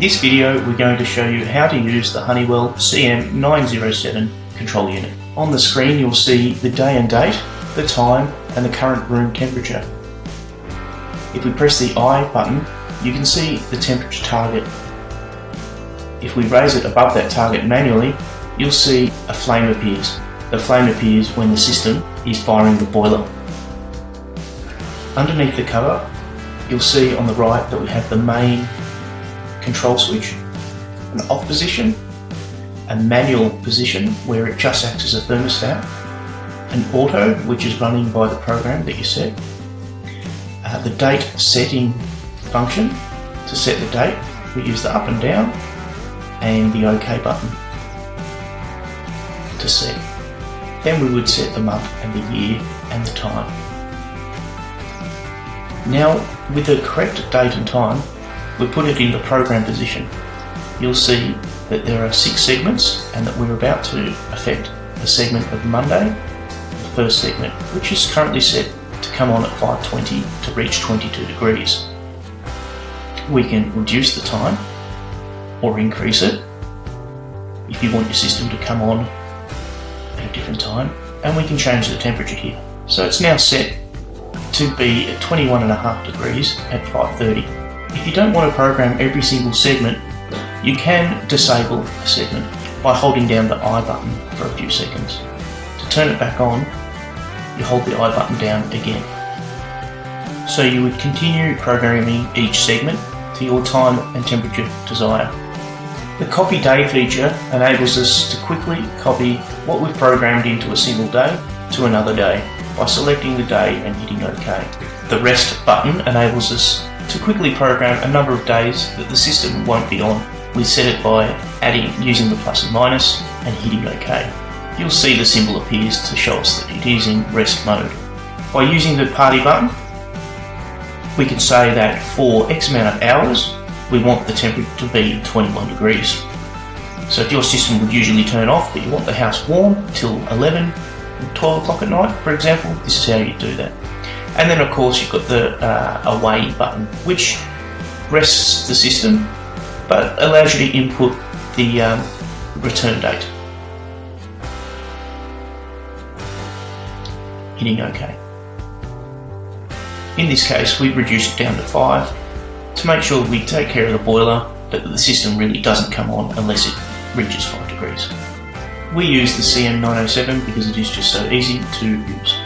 this video we're going to show you how to use the Honeywell CM907 control unit. On the screen you'll see the day and date, the time and the current room temperature. If we press the I button you can see the temperature target. If we raise it above that target manually you'll see a flame appears. The flame appears when the system is firing the boiler. Underneath the cover you'll see on the right that we have the main control switch, an off position, a manual position where it just acts as a thermostat, an auto which is running by the program that you set, uh, the date setting function to set the date, we use the up and down, and the OK button to set. Then we would set the month and the year and the time. Now, with the correct date and time, we put it in the program position. You'll see that there are six segments and that we're about to affect the segment of Monday, the first segment, which is currently set to come on at 5.20 to reach 22 degrees. We can reduce the time or increase it if you want your system to come on at a different time and we can change the temperature here. So it's now set to be at 21.5 degrees at 5.30. If you don't want to program every single segment, you can disable a segment by holding down the I button for a few seconds. To turn it back on, you hold the I button down again. So you would continue programming each segment to your time and temperature desire. The copy day feature enables us to quickly copy what we've programmed into a single day to another day by selecting the day and hitting OK. The rest button enables us to quickly program a number of days that the system won't be on. We set it by adding using the plus and minus and hitting OK. You'll see the symbol appears to show us that it is in rest mode. By using the party button, we can say that for X amount of hours we want the temperature to be 21 degrees. So if your system would usually turn off, but you want the house warm till 11, 12 o'clock at night, for example, this is how you do that. And then of course you've got the uh, away button, which rests the system, but allows you to input the um, return date. Hitting OK. In this case, we reduce it down to 5 to make sure we take care of the boiler, but that the system really doesn't come on unless it reaches 5 degrees. We use the CM907 because it is just so easy to use.